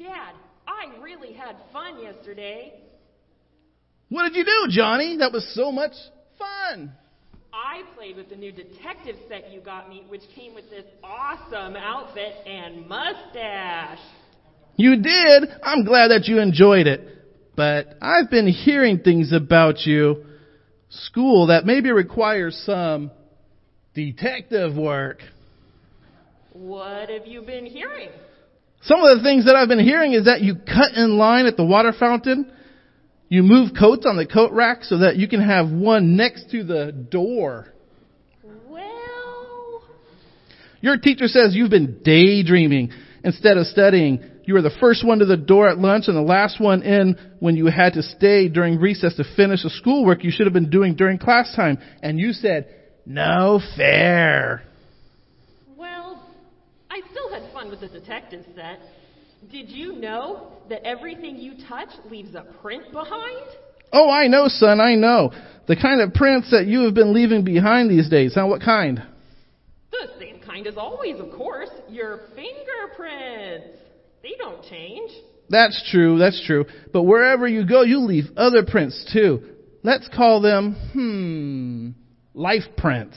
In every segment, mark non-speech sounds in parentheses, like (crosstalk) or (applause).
Dad, I really had fun yesterday. What did you do, Johnny? That was so much fun. I played with the new detective set you got me, which came with this awesome outfit and mustache. You did? I'm glad that you enjoyed it. But I've been hearing things about you, school, that maybe requires some detective work. What have you been hearing? Some of the things that I've been hearing is that you cut in line at the water fountain. You move coats on the coat rack so that you can have one next to the door. Well, Your teacher says you've been daydreaming instead of studying. You were the first one to the door at lunch and the last one in when you had to stay during recess to finish the schoolwork you should have been doing during class time. And you said, no fair. I still had fun with the detective set. Did you know that everything you touch leaves a print behind? Oh, I know, son, I know. The kind of prints that you have been leaving behind these days. Now, what kind? The same kind as always, of course. Your fingerprints. They don't change. That's true, that's true. But wherever you go, you leave other prints too. Let's call them, hmm, life prints.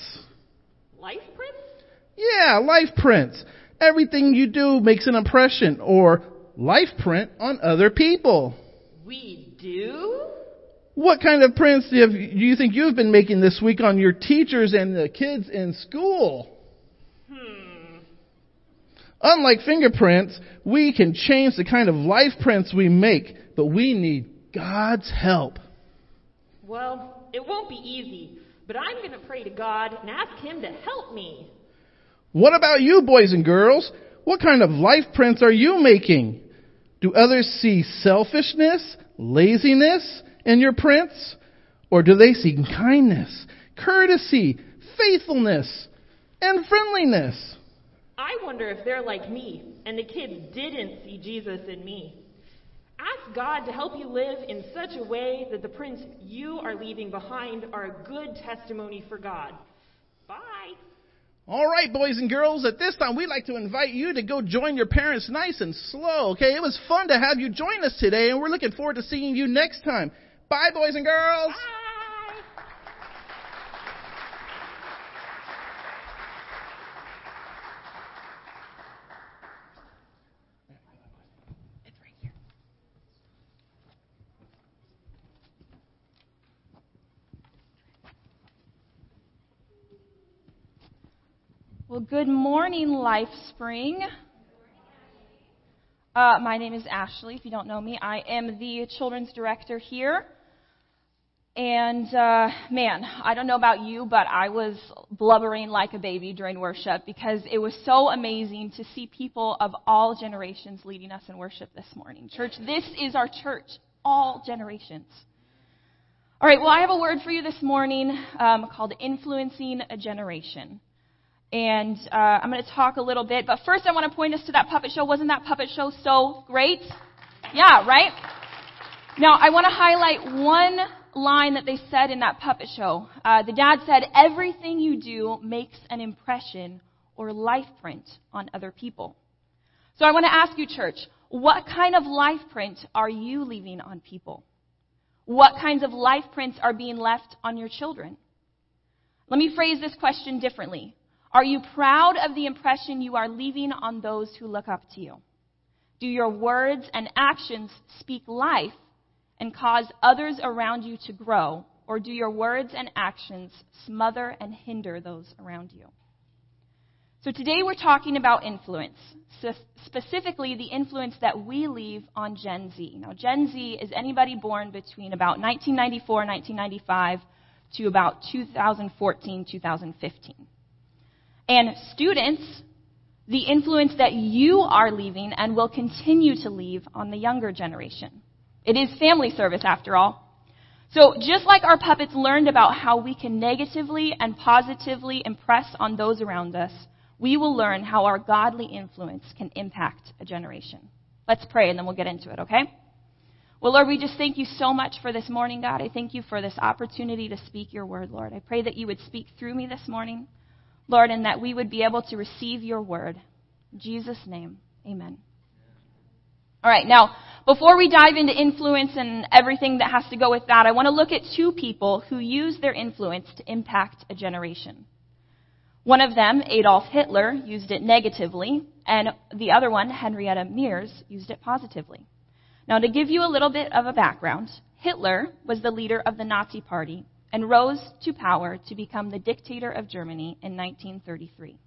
Life prints? Yeah, life prints. Everything you do makes an impression or life print on other people. We do? What kind of prints do you, think you've been making this week on your teachers and the kids in school? Hmm. Unlike fingerprints, we can change the kind of life prints we make, but we need God's help. Well, it won't be easy, but I'm going to pray to God and ask Him to help me. What about you, boys and girls? What kind of life prints are you making? Do others see selfishness, laziness in your prints? Or do they see kindness, courtesy, faithfulness, and friendliness? I wonder if they're like me and the kids didn't see Jesus in me. Ask God to help you live in such a way that the prints you are leaving behind are a good testimony for God. All right, boys and girls, at this time we'd like to invite you to go join your parents nice and slow, okay? It was fun to have you join us today, and we're looking forward to seeing you next time. Bye, boys and girls. Bye. Well, good morning, Life Spring. Uh, my name is Ashley. If you don't know me, I am the children's director here. And uh, man, I don't know about you, but I was blubbering like a baby during worship because it was so amazing to see people of all generations leading us in worship this morning. Church, this is our church, all generations. All right, well, I have a word for you this morning um, called Influencing a Generation. And uh, I'm going to talk a little bit, but first I want to point us to that puppet show. Wasn't that puppet show so great? Yeah, right? Now, I want to highlight one line that they said in that puppet show. Uh, the dad said, Everything you do makes an impression or life print on other people. So I want to ask you, church, what kind of life print are you leaving on people? What kinds of life prints are being left on your children? Let me phrase this question differently. Are you proud of the impression you are leaving on those who look up to you? Do your words and actions speak life and cause others around you to grow, or do your words and actions smother and hinder those around you? So today we're talking about influence, specifically the influence that we leave on Gen Z. Now, Gen Z is anybody born between about 1994 1995 to about 2014 2015. And students, the influence that you are leaving and will continue to leave on the younger generation. It is family service, after all. So, just like our puppets learned about how we can negatively and positively impress on those around us, we will learn how our godly influence can impact a generation. Let's pray and then we'll get into it, okay? Well, Lord, we just thank you so much for this morning, God. I thank you for this opportunity to speak your word, Lord. I pray that you would speak through me this morning. Lord, and that we would be able to receive your word. In Jesus' name, amen. All right, now, before we dive into influence and everything that has to go with that, I want to look at two people who used their influence to impact a generation. One of them, Adolf Hitler, used it negatively, and the other one, Henrietta Mears, used it positively. Now, to give you a little bit of a background, Hitler was the leader of the Nazi Party and rose to power to become the dictator of Germany in 1933.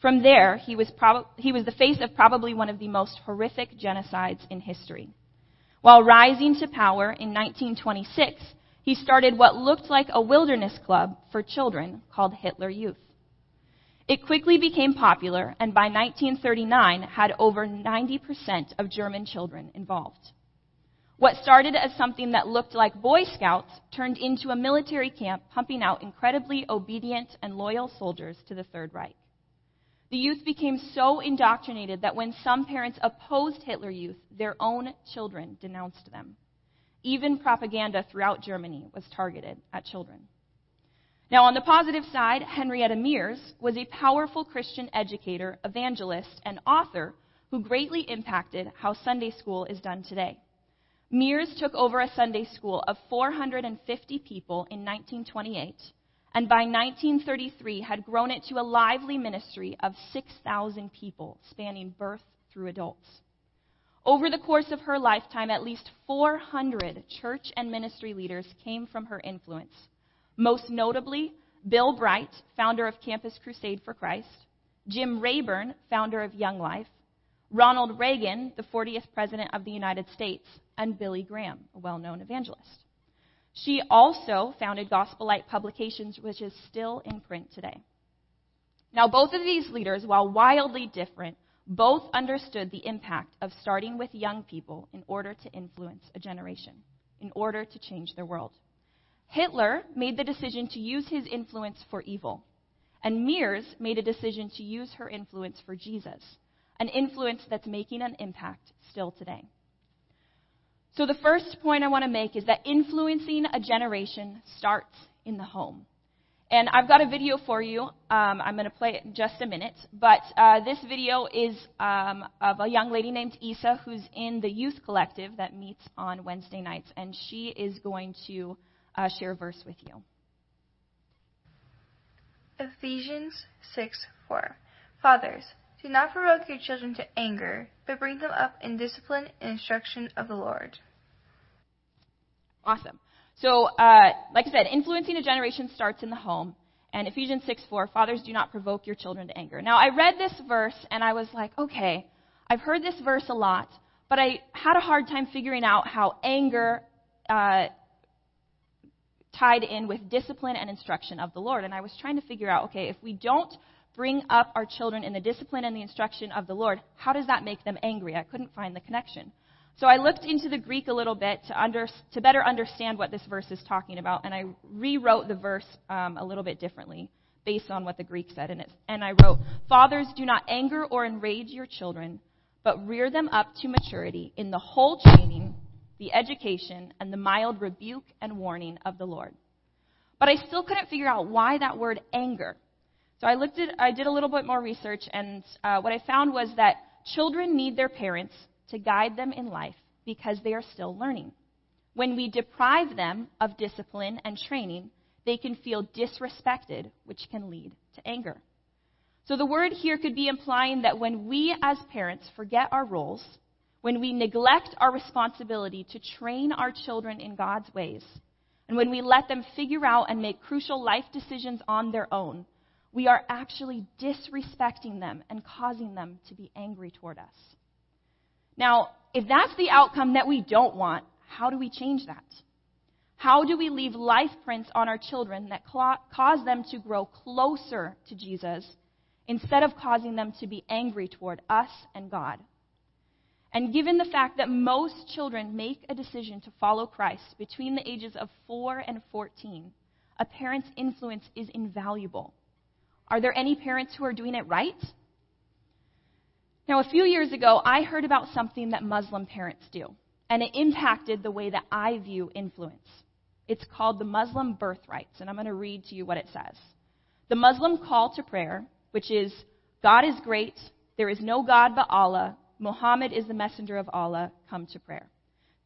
From there, he was, prob- he was the face of probably one of the most horrific genocides in history. While rising to power in 1926, he started what looked like a wilderness club for children called Hitler Youth. It quickly became popular and by 1939 had over 90% of German children involved. What started as something that looked like Boy Scouts turned into a military camp pumping out incredibly obedient and loyal soldiers to the Third Reich. The youth became so indoctrinated that when some parents opposed Hitler Youth, their own children denounced them. Even propaganda throughout Germany was targeted at children. Now, on the positive side, Henrietta Mears was a powerful Christian educator, evangelist, and author who greatly impacted how Sunday school is done today. Mears took over a Sunday school of 450 people in 1928, and by 1933 had grown it to a lively ministry of 6,000 people, spanning birth through adults. Over the course of her lifetime, at least 400 church and ministry leaders came from her influence most notably, Bill Bright, founder of Campus Crusade for Christ, Jim Rayburn, founder of Young Life, Ronald Reagan, the 40th President of the United States, and Billy Graham, a well known evangelist. She also founded Gospel Light Publications, which is still in print today. Now, both of these leaders, while wildly different, both understood the impact of starting with young people in order to influence a generation, in order to change their world. Hitler made the decision to use his influence for evil, and Mears made a decision to use her influence for Jesus, an influence that's making an impact still today. So, the first point I want to make is that influencing a generation starts in the home. And I've got a video for you. Um, I'm going to play it in just a minute. But uh, this video is um, of a young lady named Isa who's in the youth collective that meets on Wednesday nights. And she is going to uh, share a verse with you. Ephesians 6 4. Fathers, do not provoke your children to anger, but bring them up in discipline and instruction of the Lord. Awesome. So, uh, like I said, influencing a generation starts in the home. And Ephesians 6 4, fathers, do not provoke your children to anger. Now, I read this verse and I was like, okay, I've heard this verse a lot, but I had a hard time figuring out how anger uh, tied in with discipline and instruction of the Lord. And I was trying to figure out okay, if we don't bring up our children in the discipline and the instruction of the Lord, how does that make them angry? I couldn't find the connection. So I looked into the Greek a little bit to, under, to better understand what this verse is talking about, and I rewrote the verse um, a little bit differently based on what the Greek said. And, and I wrote, Fathers, do not anger or enrage your children, but rear them up to maturity in the whole training the education, and the mild rebuke and warning of the Lord. But I still couldn't figure out why that word anger. So I looked at, I did a little bit more research, and uh, what I found was that children need their parents to guide them in life because they are still learning. When we deprive them of discipline and training, they can feel disrespected, which can lead to anger. So the word here could be implying that when we as parents forget our roles when we neglect our responsibility to train our children in God's ways, and when we let them figure out and make crucial life decisions on their own, we are actually disrespecting them and causing them to be angry toward us. Now, if that's the outcome that we don't want, how do we change that? How do we leave life prints on our children that cause them to grow closer to Jesus instead of causing them to be angry toward us and God? And given the fact that most children make a decision to follow Christ between the ages of 4 and 14, a parent's influence is invaluable. Are there any parents who are doing it right? Now, a few years ago, I heard about something that Muslim parents do, and it impacted the way that I view influence. It's called the Muslim birthrights, and I'm going to read to you what it says. The Muslim call to prayer, which is God is great, there is no God but Allah, Muhammad is the messenger of Allah, come to prayer.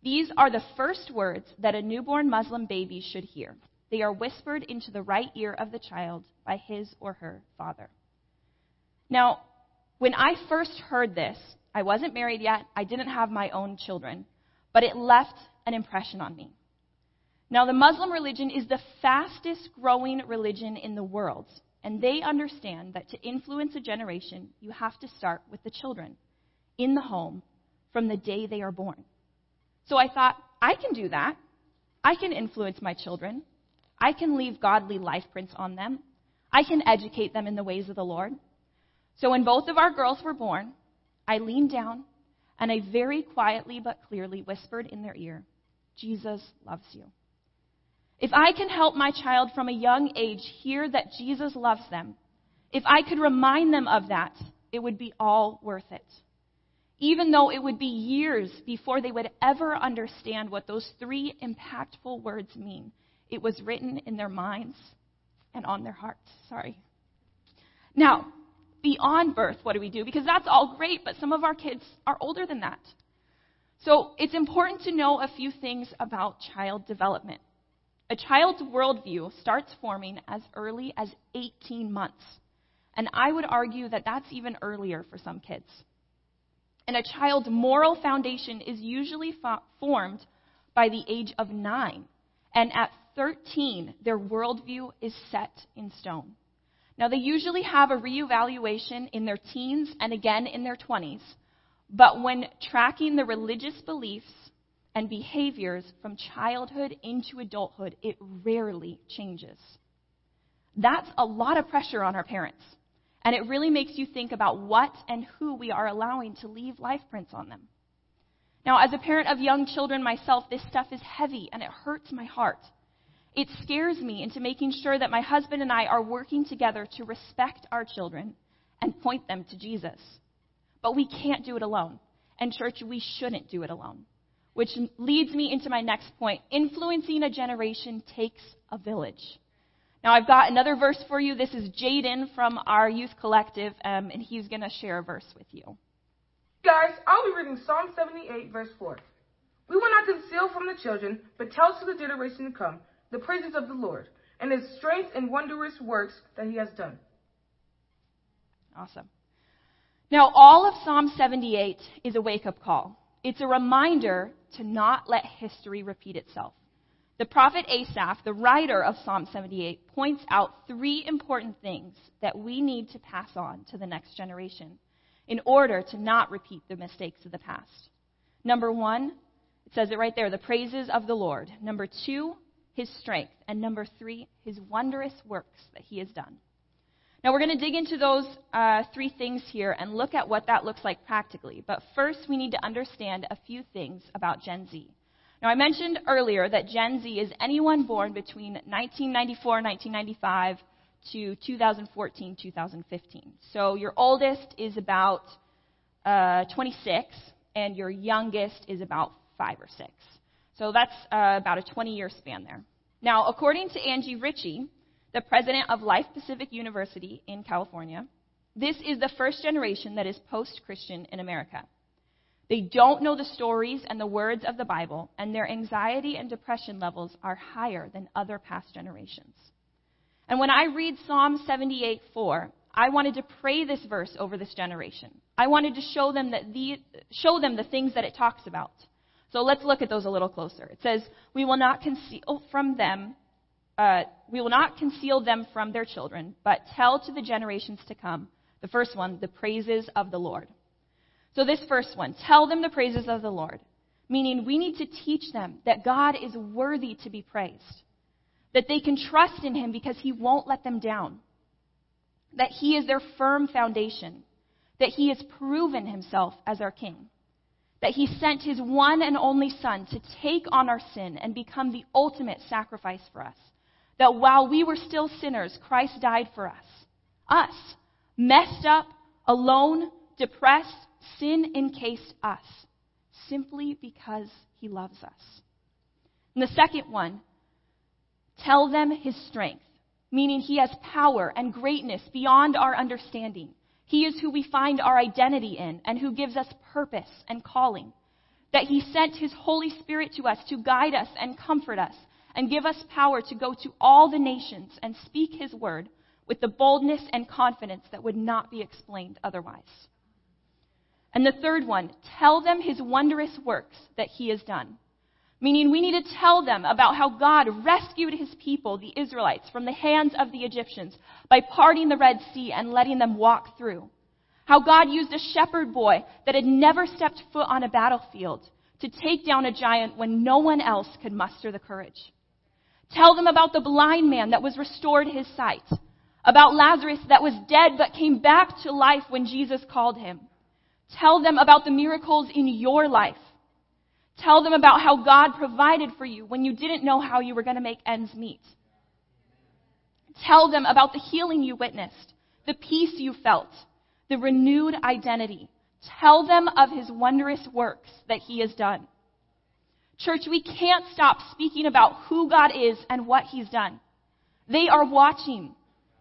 These are the first words that a newborn Muslim baby should hear. They are whispered into the right ear of the child by his or her father. Now, when I first heard this, I wasn't married yet, I didn't have my own children, but it left an impression on me. Now, the Muslim religion is the fastest growing religion in the world, and they understand that to influence a generation, you have to start with the children in the home from the day they are born. So I thought, I can do that. I can influence my children. I can leave godly life prints on them. I can educate them in the ways of the Lord. So when both of our girls were born, I leaned down and I very quietly but clearly whispered in their ear, Jesus loves you. If I can help my child from a young age hear that Jesus loves them, if I could remind them of that, it would be all worth it. Even though it would be years before they would ever understand what those three impactful words mean, it was written in their minds and on their hearts. Sorry. Now, beyond birth, what do we do? Because that's all great, but some of our kids are older than that. So it's important to know a few things about child development. A child's worldview starts forming as early as 18 months. And I would argue that that's even earlier for some kids. And a child's moral foundation is usually fo- formed by the age of nine. And at 13, their worldview is set in stone. Now, they usually have a reevaluation in their teens and again in their 20s. But when tracking the religious beliefs and behaviors from childhood into adulthood, it rarely changes. That's a lot of pressure on our parents. And it really makes you think about what and who we are allowing to leave life prints on them. Now, as a parent of young children myself, this stuff is heavy and it hurts my heart. It scares me into making sure that my husband and I are working together to respect our children and point them to Jesus. But we can't do it alone. And, church, we shouldn't do it alone. Which leads me into my next point. Influencing a generation takes a village. Now, I've got another verse for you. This is Jaden from our youth collective, um, and he's going to share a verse with you. Guys, I'll be reading Psalm 78, verse 4. We will not conceal from the children, but tell to the generation to come the praises of the Lord and his strength and wondrous works that he has done. Awesome. Now, all of Psalm 78 is a wake up call. It's a reminder to not let history repeat itself. The prophet Asaph, the writer of Psalm 78, points out three important things that we need to pass on to the next generation in order to not repeat the mistakes of the past. Number one, it says it right there, the praises of the Lord. Number two, his strength. And number three, his wondrous works that he has done. Now, we're going to dig into those uh, three things here and look at what that looks like practically. But first, we need to understand a few things about Gen Z. Now, I mentioned earlier that Gen Z is anyone born between 1994 1995 to 2014 2015. So your oldest is about uh, 26, and your youngest is about five or six. So that's uh, about a 20 year span there. Now, according to Angie Richey, the president of Life Pacific University in California, this is the first generation that is post Christian in America. They don't know the stories and the words of the Bible, and their anxiety and depression levels are higher than other past generations. And when I read Psalm 78 4, I wanted to pray this verse over this generation. I wanted to show them, that the, show them the things that it talks about. So let's look at those a little closer. It says, We will not conceal from them, uh, we will not conceal them from their children, but tell to the generations to come, the first one, the praises of the Lord. So, this first one, tell them the praises of the Lord, meaning we need to teach them that God is worthy to be praised, that they can trust in Him because He won't let them down, that He is their firm foundation, that He has proven Himself as our King, that He sent His one and only Son to take on our sin and become the ultimate sacrifice for us, that while we were still sinners, Christ died for us. Us, messed up, alone, depressed, sin encased us simply because he loves us. And the second one, tell them his strength, meaning he has power and greatness beyond our understanding. He is who we find our identity in and who gives us purpose and calling. That He sent His Holy Spirit to us to guide us and comfort us and give us power to go to all the nations and speak His word with the boldness and confidence that would not be explained otherwise. And the third one, tell them His wondrous works that He has done. Meaning, we need to tell them about how God rescued his people, the Israelites, from the hands of the Egyptians by parting the Red Sea and letting them walk through. How God used a shepherd boy that had never stepped foot on a battlefield to take down a giant when no one else could muster the courage. Tell them about the blind man that was restored his sight. About Lazarus that was dead but came back to life when Jesus called him. Tell them about the miracles in your life Tell them about how God provided for you when you didn't know how you were going to make ends meet. Tell them about the healing you witnessed, the peace you felt, the renewed identity. Tell them of his wondrous works that he has done. Church, we can't stop speaking about who God is and what he's done. They are watching.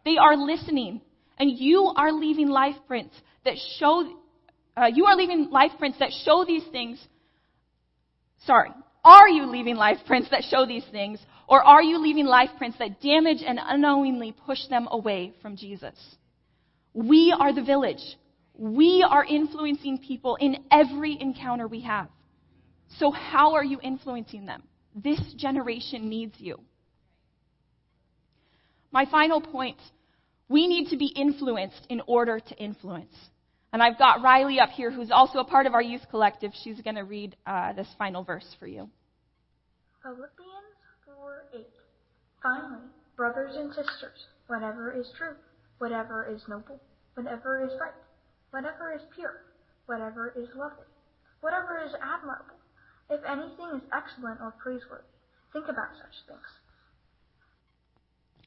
They are listening. And you are leaving life prints that show, uh, you are leaving life prints that show these things Sorry. Are you leaving life prints that show these things? Or are you leaving life prints that damage and unknowingly push them away from Jesus? We are the village. We are influencing people in every encounter we have. So how are you influencing them? This generation needs you. My final point, we need to be influenced in order to influence. And I've got Riley up here, who's also a part of our youth collective. She's going to read uh, this final verse for you. Philippians 4 8. Finally, brothers and sisters, whatever is true, whatever is noble, whatever is right, whatever is pure, whatever is lovely, whatever is admirable, if anything is excellent or praiseworthy, think about such things.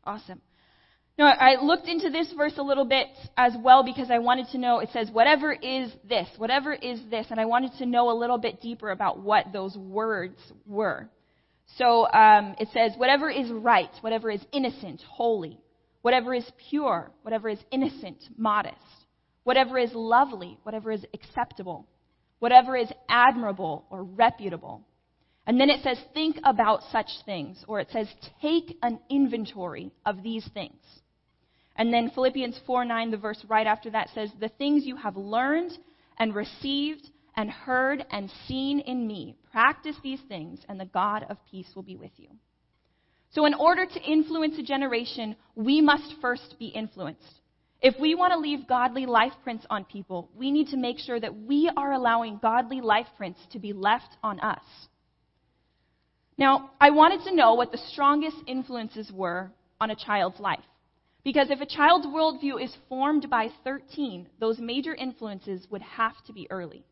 Awesome. No, I looked into this verse a little bit as well because I wanted to know, it says, whatever is this, whatever is this, and I wanted to know a little bit deeper about what those words were. So um, it says, whatever is right, whatever is innocent, holy, whatever is pure, whatever is innocent, modest, whatever is lovely, whatever is acceptable, whatever is admirable or reputable. And then it says, think about such things, or it says, take an inventory of these things. And then Philippians 4 9, the verse right after that says, The things you have learned and received and heard and seen in me, practice these things, and the God of peace will be with you. So, in order to influence a generation, we must first be influenced. If we want to leave godly life prints on people, we need to make sure that we are allowing godly life prints to be left on us. Now, I wanted to know what the strongest influences were on a child's life. Because if a child's worldview is formed by 13, those major influences would have to be early.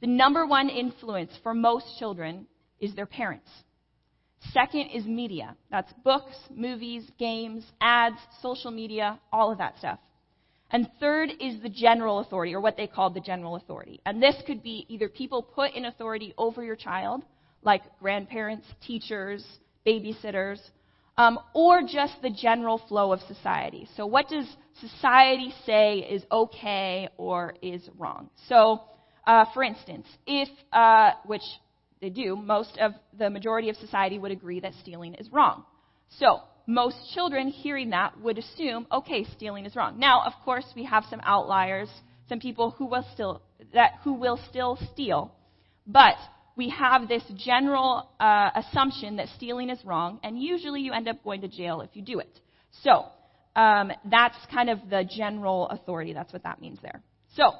The number one influence for most children is their parents. Second is media. That's books, movies, games, ads, social media, all of that stuff. And third is the general authority, or what they call the general authority. And this could be either people put in authority over your child, like grandparents, teachers, babysitters, um, or just the general flow of society. So, what does society say is okay or is wrong? So, uh, for instance, if, uh, which they do, most of the majority of society would agree that stealing is wrong. So, most children hearing that would assume, okay, stealing is wrong. Now, of course, we have some outliers, some people who will still that who will still steal, but we have this general uh, assumption that stealing is wrong, and usually you end up going to jail if you do it. So um, that's kind of the general authority. That's what that means there. So,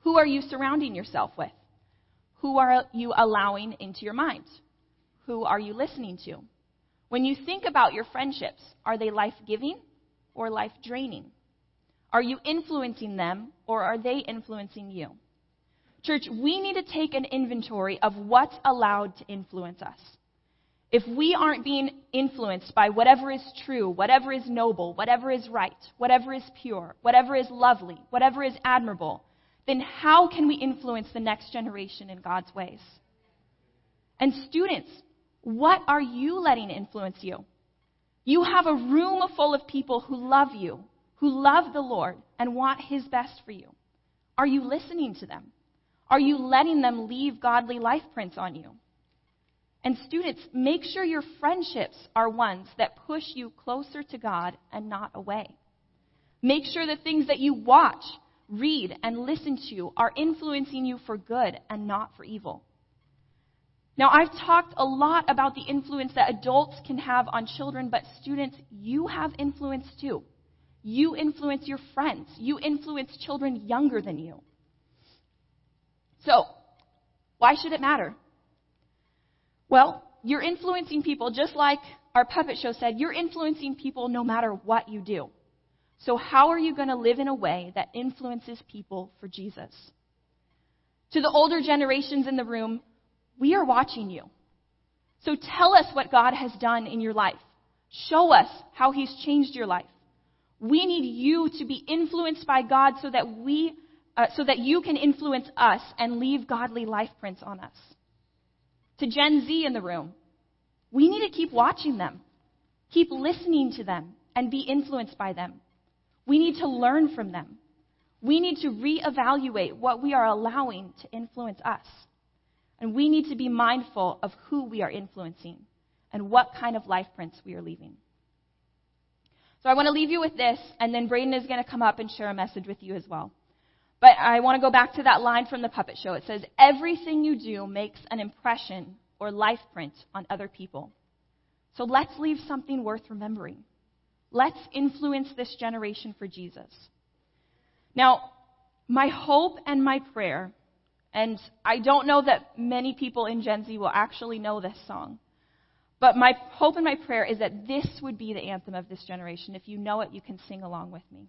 who are you surrounding yourself with? Who are you allowing into your mind? Who are you listening to? When you think about your friendships, are they life giving or life draining? Are you influencing them or are they influencing you? Church, we need to take an inventory of what's allowed to influence us. If we aren't being influenced by whatever is true, whatever is noble, whatever is right, whatever is pure, whatever is lovely, whatever is admirable, then how can we influence the next generation in God's ways? And students, what are you letting influence you? You have a room full of people who love you, who love the Lord and want His best for you? Are you listening to them? Are you letting them leave godly life prints on you? And students, make sure your friendships are ones that push you closer to God and not away. Make sure the things that you watch, read, and listen to are influencing you for good and not for evil. Now, I've talked a lot about the influence that adults can have on children, but students, you have influence too. You influence your friends. You influence children younger than you. So, why should it matter? Well, you're influencing people just like our puppet show said, you're influencing people no matter what you do. So, how are you going to live in a way that influences people for Jesus? To the older generations in the room, we are watching you. So, tell us what God has done in your life. Show us how He's changed your life. We need you to be influenced by God so that we, uh, so that you can influence us and leave godly life prints on us. To Gen Z in the room, we need to keep watching them, keep listening to them, and be influenced by them. We need to learn from them. We need to reevaluate what we are allowing to influence us. And we need to be mindful of who we are influencing and what kind of life prints we are leaving. So I want to leave you with this, and then Braden is going to come up and share a message with you as well. But I want to go back to that line from the puppet show. It says, Everything you do makes an impression or life print on other people. So let's leave something worth remembering. Let's influence this generation for Jesus. Now, my hope and my prayer, and I don't know that many people in Gen Z will actually know this song, but my hope and my prayer is that this would be the anthem of this generation. If you know it, you can sing along with me.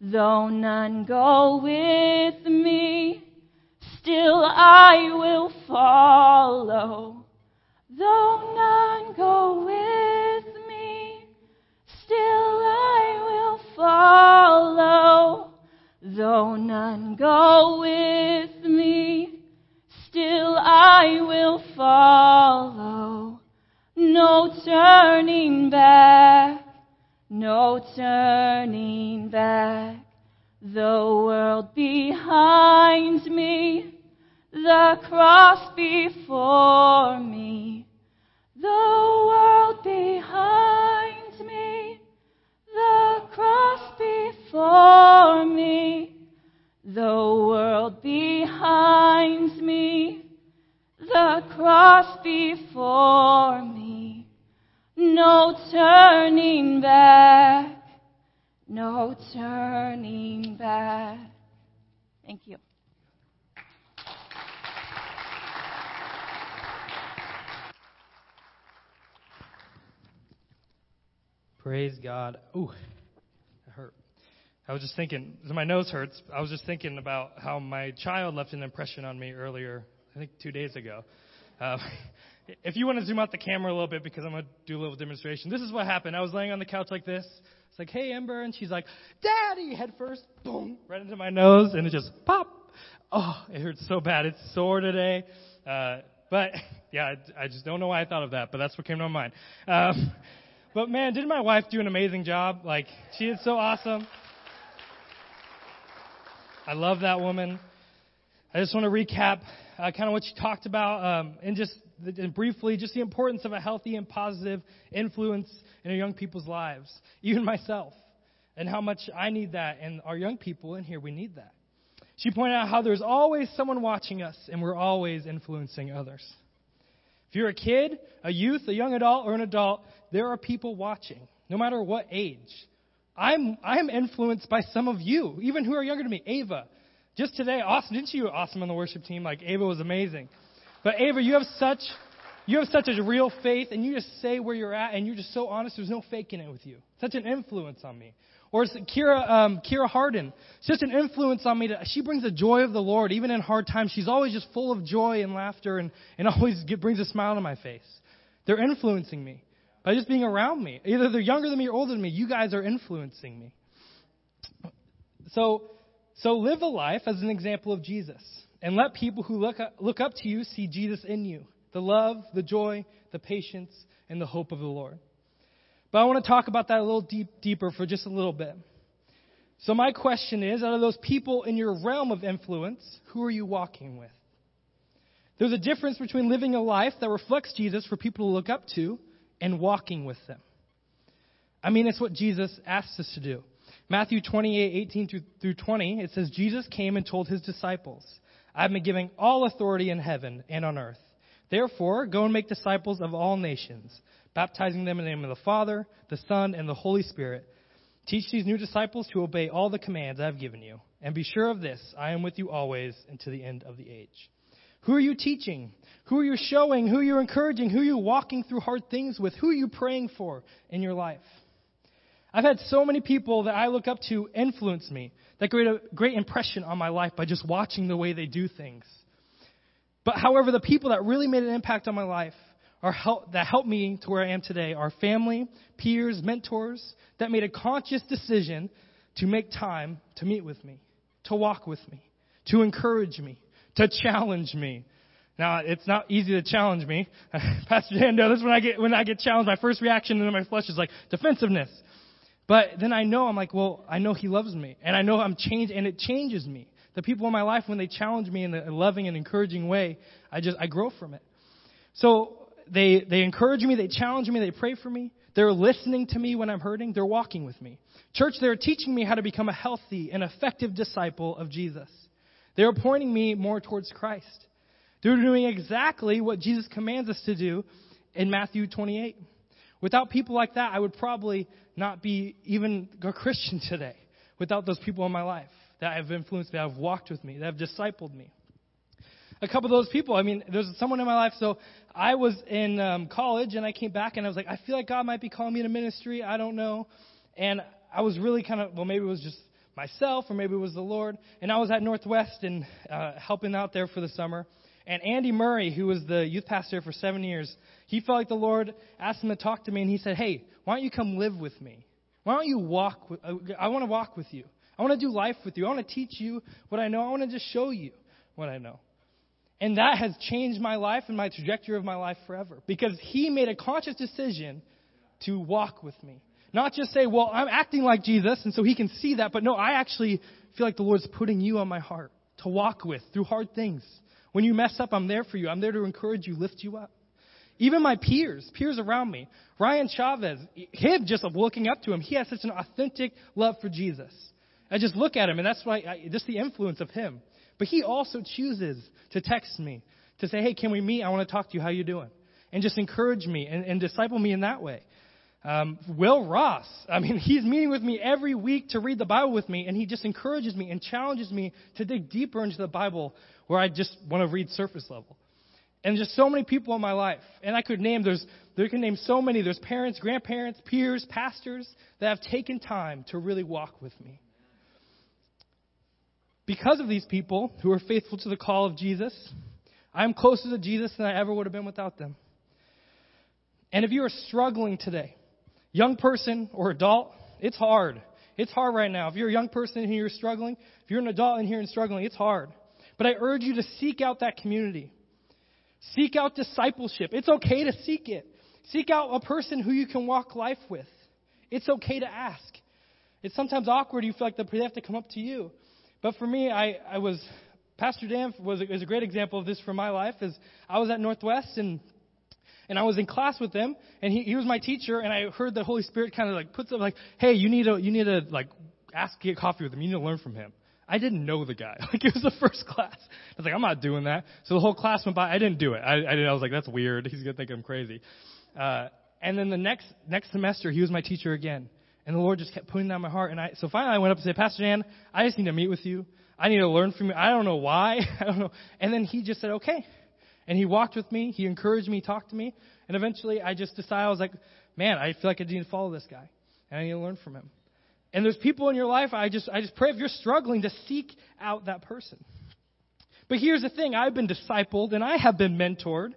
Though none go with me, still I will follow. Though none go with me, still I will follow. Though none go with me, still I will follow. No turning back, no turning back. The world behind me, the cross before me. The world behind me, the cross before me. The world behind me, the cross before me. No turning back, no turning back. Thank you. Praise God. Ooh, that hurt. I was just thinking, my nose hurts. I was just thinking about how my child left an impression on me earlier, I think two days ago. Uh, (laughs) if you want to zoom out the camera a little bit, because I'm going to do a little demonstration. This is what happened. I was laying on the couch like this. It's like, hey, Ember. And she's like, Daddy, head first. Boom, right into my nose. And it just pop. Oh, it hurts so bad. It's sore today. Uh, but, (laughs) yeah, I, I just don't know why I thought of that, but that's what came to my mind. Um, (laughs) but man, didn't my wife do an amazing job? Like, she is so awesome. I love that woman. I just want to recap uh, kind of what she talked about um, and just and briefly, just the importance of a healthy and positive influence in our young people's lives, even myself, and how much I need that, and our young people in here, we need that. She pointed out how there's always someone watching us, and we're always influencing others. If you're a kid, a youth, a young adult, or an adult, there are people watching, no matter what age. I'm, I'm influenced by some of you, even who are younger than me. Ava, just today, awesome. Didn't you awesome on the worship team? Like, Ava was amazing. But Ava, you have such, you have such a real faith and you just say where you're at and you're just so honest. There's no faking it with you. Such an influence on me. Or Kira, um, Kira Harden. It's Such an influence on me. To, she brings the joy of the Lord even in hard times. She's always just full of joy and laughter and, and (laughs) always get, brings a smile to my face. They're influencing me by just being around me. Either they're younger than me or older than me. You guys are influencing me. So, so live a life as an example of Jesus and let people who look up, look up to you see Jesus in you. The love, the joy, the patience, and the hope of the Lord. But I want to talk about that a little deep, deeper for just a little bit. So my question is, out of those people in your realm of influence, who are you walking with? There's a difference between living a life that reflects Jesus for people to look up to and walking with them. I mean, it's what Jesus asks us to do. Matthew 28, 18 through 20, it says, Jesus came and told his disciples, I've been giving all authority in heaven and on earth. Therefore, go and make disciples of all nations, baptizing them in the name of the Father, the Son, and the Holy Spirit. Teach these new disciples to obey all the commands I have given you. And be sure of this, I am with you always until the end of the age. Who are you teaching? Who are you showing? Who are you encouraging? Who are you walking through hard things with? Who are you praying for in your life? I've had so many people that I look up to influence me, that create a great impression on my life by just watching the way they do things. But however, the people that really made an impact on my life are help, that helped me to where I am today are family, peers, mentors that made a conscious decision to make time to meet with me, to walk with me, to encourage me, to challenge me. Now, it's not easy to challenge me. (laughs) Pastor Dan knows when I get, when I get challenged, my first reaction in my flesh is like defensiveness. But then I know, I'm like, well, I know He loves me. And I know I'm changed, and it changes me. The people in my life, when they challenge me in a loving and encouraging way, I just, I grow from it. So they, they encourage me, they challenge me, they pray for me. They're listening to me when I'm hurting. They're walking with me. Church, they're teaching me how to become a healthy and effective disciple of Jesus. They're pointing me more towards Christ. They're doing exactly what Jesus commands us to do in Matthew 28. Without people like that, I would probably not be even a Christian today. Without those people in my life that have influenced that have walked with me, that have discipled me. A couple of those people, I mean, there's someone in my life. So I was in um, college and I came back and I was like, I feel like God might be calling me to ministry. I don't know. And I was really kind of, well, maybe it was just myself or maybe it was the Lord. And I was at Northwest and uh, helping out there for the summer. And Andy Murray, who was the youth pastor for seven years, he felt like the Lord asked him to talk to me, and he said, Hey, why don't you come live with me? Why don't you walk? With, uh, I want to walk with you. I want to do life with you. I want to teach you what I know. I want to just show you what I know. And that has changed my life and my trajectory of my life forever because he made a conscious decision to walk with me. Not just say, well, I'm acting like Jesus, and so he can see that, but no, I actually feel like the Lord's putting you on my heart to walk with through hard things. When you mess up, I'm there for you. I'm there to encourage you, lift you up. Even my peers, peers around me, Ryan Chavez, him just looking up to him, he has such an authentic love for Jesus. I just look at him, and that's why, I, just the influence of him. But he also chooses to text me to say, "Hey, can we meet? I want to talk to you. How you doing?" And just encourage me and, and disciple me in that way. Um, Will Ross, I mean, (laughs) he's meeting with me every week to read the Bible with me, and he just encourages me and challenges me to dig deeper into the Bible where I just want to read surface level. And just so many people in my life. And I could name, there's, there can name so many. There's parents, grandparents, peers, pastors that have taken time to really walk with me. Because of these people who are faithful to the call of Jesus, I'm closer to Jesus than I ever would have been without them. And if you are struggling today, young person or adult, it's hard. It's hard right now. If you're a young person and you're struggling, if you're an adult in here and struggling, it's hard. But I urge you to seek out that community. Seek out discipleship. It's okay to seek it. Seek out a person who you can walk life with. It's okay to ask. It's sometimes awkward. You feel like they have to come up to you. But for me, I, I was, Pastor Dan was a, was a great example of this for my life. Is I was at Northwest and and I was in class with him, and he, he was my teacher, and I heard the Holy Spirit kind of like puts up like, hey, you need to you need to like ask get coffee with him. You need to learn from him. I didn't know the guy. (laughs) Like it was the first class. I was like, I'm not doing that. So the whole class went by. I didn't do it. I, I, I was like, that's weird. (laughs) He's gonna think I'm crazy. Uh, and then the next next semester, he was my teacher again. And the Lord just kept putting that in my heart. And I, so finally I went up and said, Pastor Dan, I just need to meet with you. I need to learn from you. I don't know why. (laughs) I don't know. And then he just said, okay. And he walked with me, he encouraged me, talked to me, and eventually I just decided I was like, man, I feel like I need to follow this guy. And I need to learn from him. And there's people in your life, I just I just pray if you're struggling to seek out that person. But here's the thing, I've been discipled and I have been mentored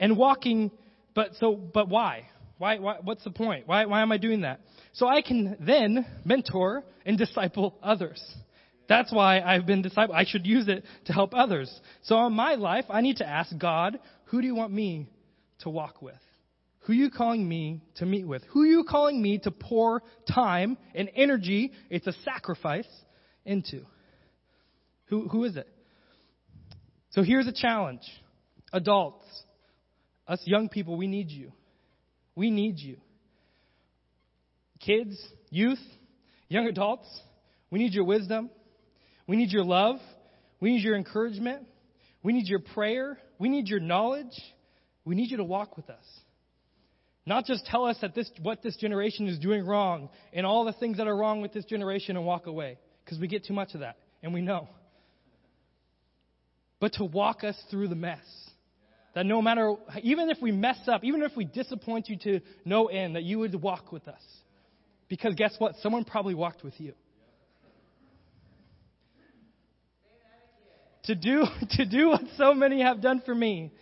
and walking but so but why? Why, why what's the point? Why why am I doing that? So I can then mentor and disciple others. That's why I've been disciple. I should use it to help others. So in my life, I need to ask God, who do you want me to walk with? Who are you calling me to meet with? Who are you calling me to pour time and energy, it's a sacrifice, into? Who, who is it? So here's a challenge. Adults, us young people, we need you. We need you. Kids, youth, young adults, we need your wisdom. We need your love. We need your encouragement. We need your prayer. We need your knowledge. We need you to walk with us. Not just tell us that this, what this generation is doing wrong and all the things that are wrong with this generation and walk away. Because we get too much of that, and we know. But to walk us through the mess. That no matter, even if we mess up, even if we disappoint you to no end, that you would walk with us. Because guess what? Someone probably walked with you. To do (laughs) to do what so many have done for me.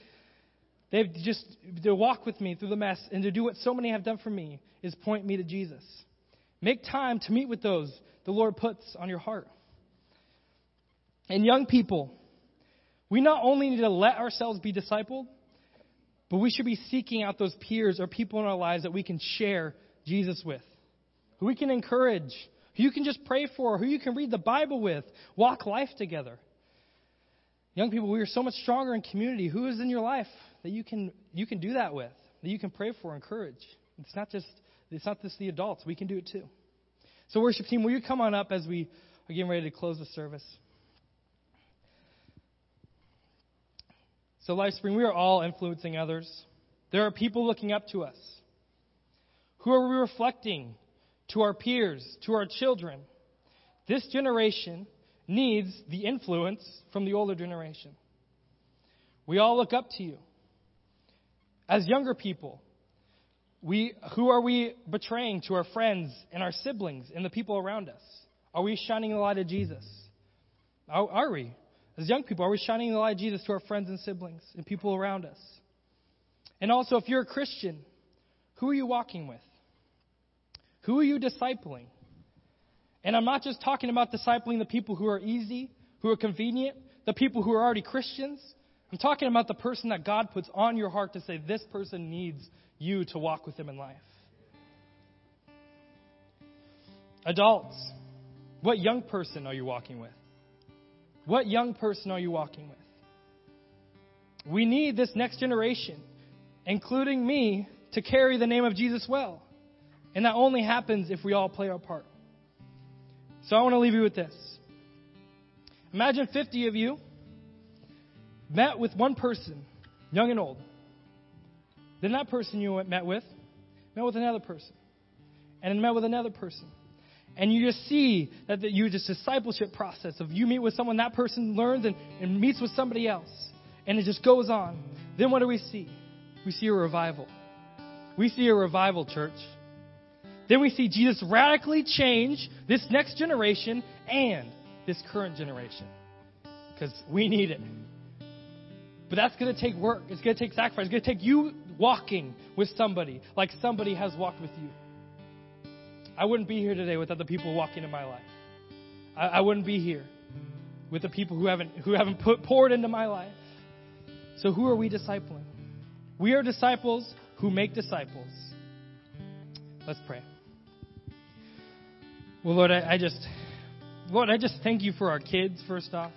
They've just to walk with me through the mess and to do what so many have done for me is point me to Jesus. Make time to meet with those the Lord puts on your heart. And young people, we not only need to let ourselves be discipled, but we should be seeking out those peers or people in our lives that we can share Jesus with, who we can encourage, who you can just pray for, who you can read the Bible with, walk life together. Young people, we are so much stronger in community. Who is in your life that you can you can do that with, that you can pray for, encourage? It's not just it's not just the adults. We can do it too. So, worship team, will you come on up as we are getting ready to close the service? So, LifeSpring, we are all influencing others. There are people looking up to us. Who are we reflecting to our peers, to our children? This generation needs the influence from the older generation. We all look up to you. As younger people, we, who are we betraying to our friends and our siblings and the people around us? Are we shining the light of Jesus? Are, are we? As young people, are we shining the light of Jesus to our friends and siblings and people around us? And also, if you're a Christian, who are you walking with? Who are you discipling? And I'm not just talking about discipling the people who are easy, who are convenient, the people who are already Christians. I'm talking about the person that God puts on your heart to say, this person needs you to walk with them in life. Adults, what young person are you walking with? What young person are you walking with? We need this next generation, including me, to carry the name of Jesus well. And that only happens if we all play our part. So I want to leave you with this. Imagine 50 of you met with one person, young and old. Then that person you met with met with another person, and then met with another person. And you just see that the, you just discipleship process of you meet with someone, that person learns and, and meets with somebody else. And it just goes on. Then what do we see? We see a revival. We see a revival, church. Then we see Jesus radically change this next generation and this current generation. Because we need it. But that's going to take work. It's going to take sacrifice. It's going to take you walking with somebody like somebody has walked with you. I wouldn't be here today without the people walking in my life. I, I wouldn't be here with the people who haven't who haven't put poured into my life. So who are we discipling? We are disciples who make disciples. Let's pray. Well, Lord, I, I just, Lord, I just thank you for our kids, first off.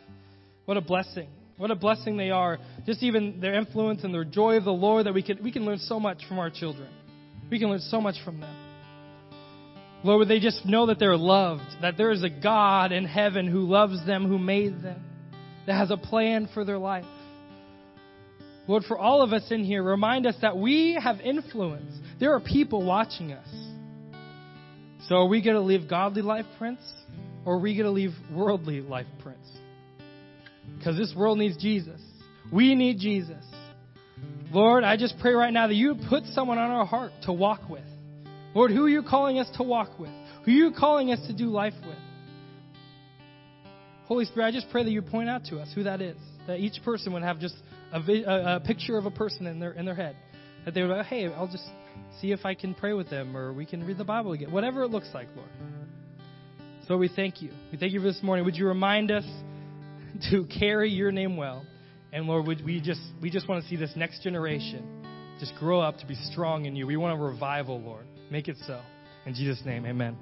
What a blessing. What a blessing they are. Just even their influence and their joy of the Lord that we can, we can learn so much from our children. We can learn so much from them. Lord, would they just know that they're loved, that there is a God in heaven who loves them, who made them, that has a plan for their life. Lord, for all of us in here, remind us that we have influence. There are people watching us. So are we going to live godly life prints or are we going to leave worldly life prints? Because this world needs Jesus. We need Jesus. Lord, I just pray right now that you put someone on our heart to walk with. Lord, who are you calling us to walk with? Who are you calling us to do life with? Holy Spirit, I just pray that you point out to us who that is. That each person would have just a, a, a picture of a person in their in their head. That they would, go, hey, I'll just see if I can pray with them, or we can read the Bible again. Whatever it looks like, Lord. So we thank you. We thank you for this morning. Would you remind us (laughs) to carry your name well? And Lord, would we just we just want to see this next generation just grow up to be strong in you. We want a revival, Lord. Make it so. In Jesus' name, amen.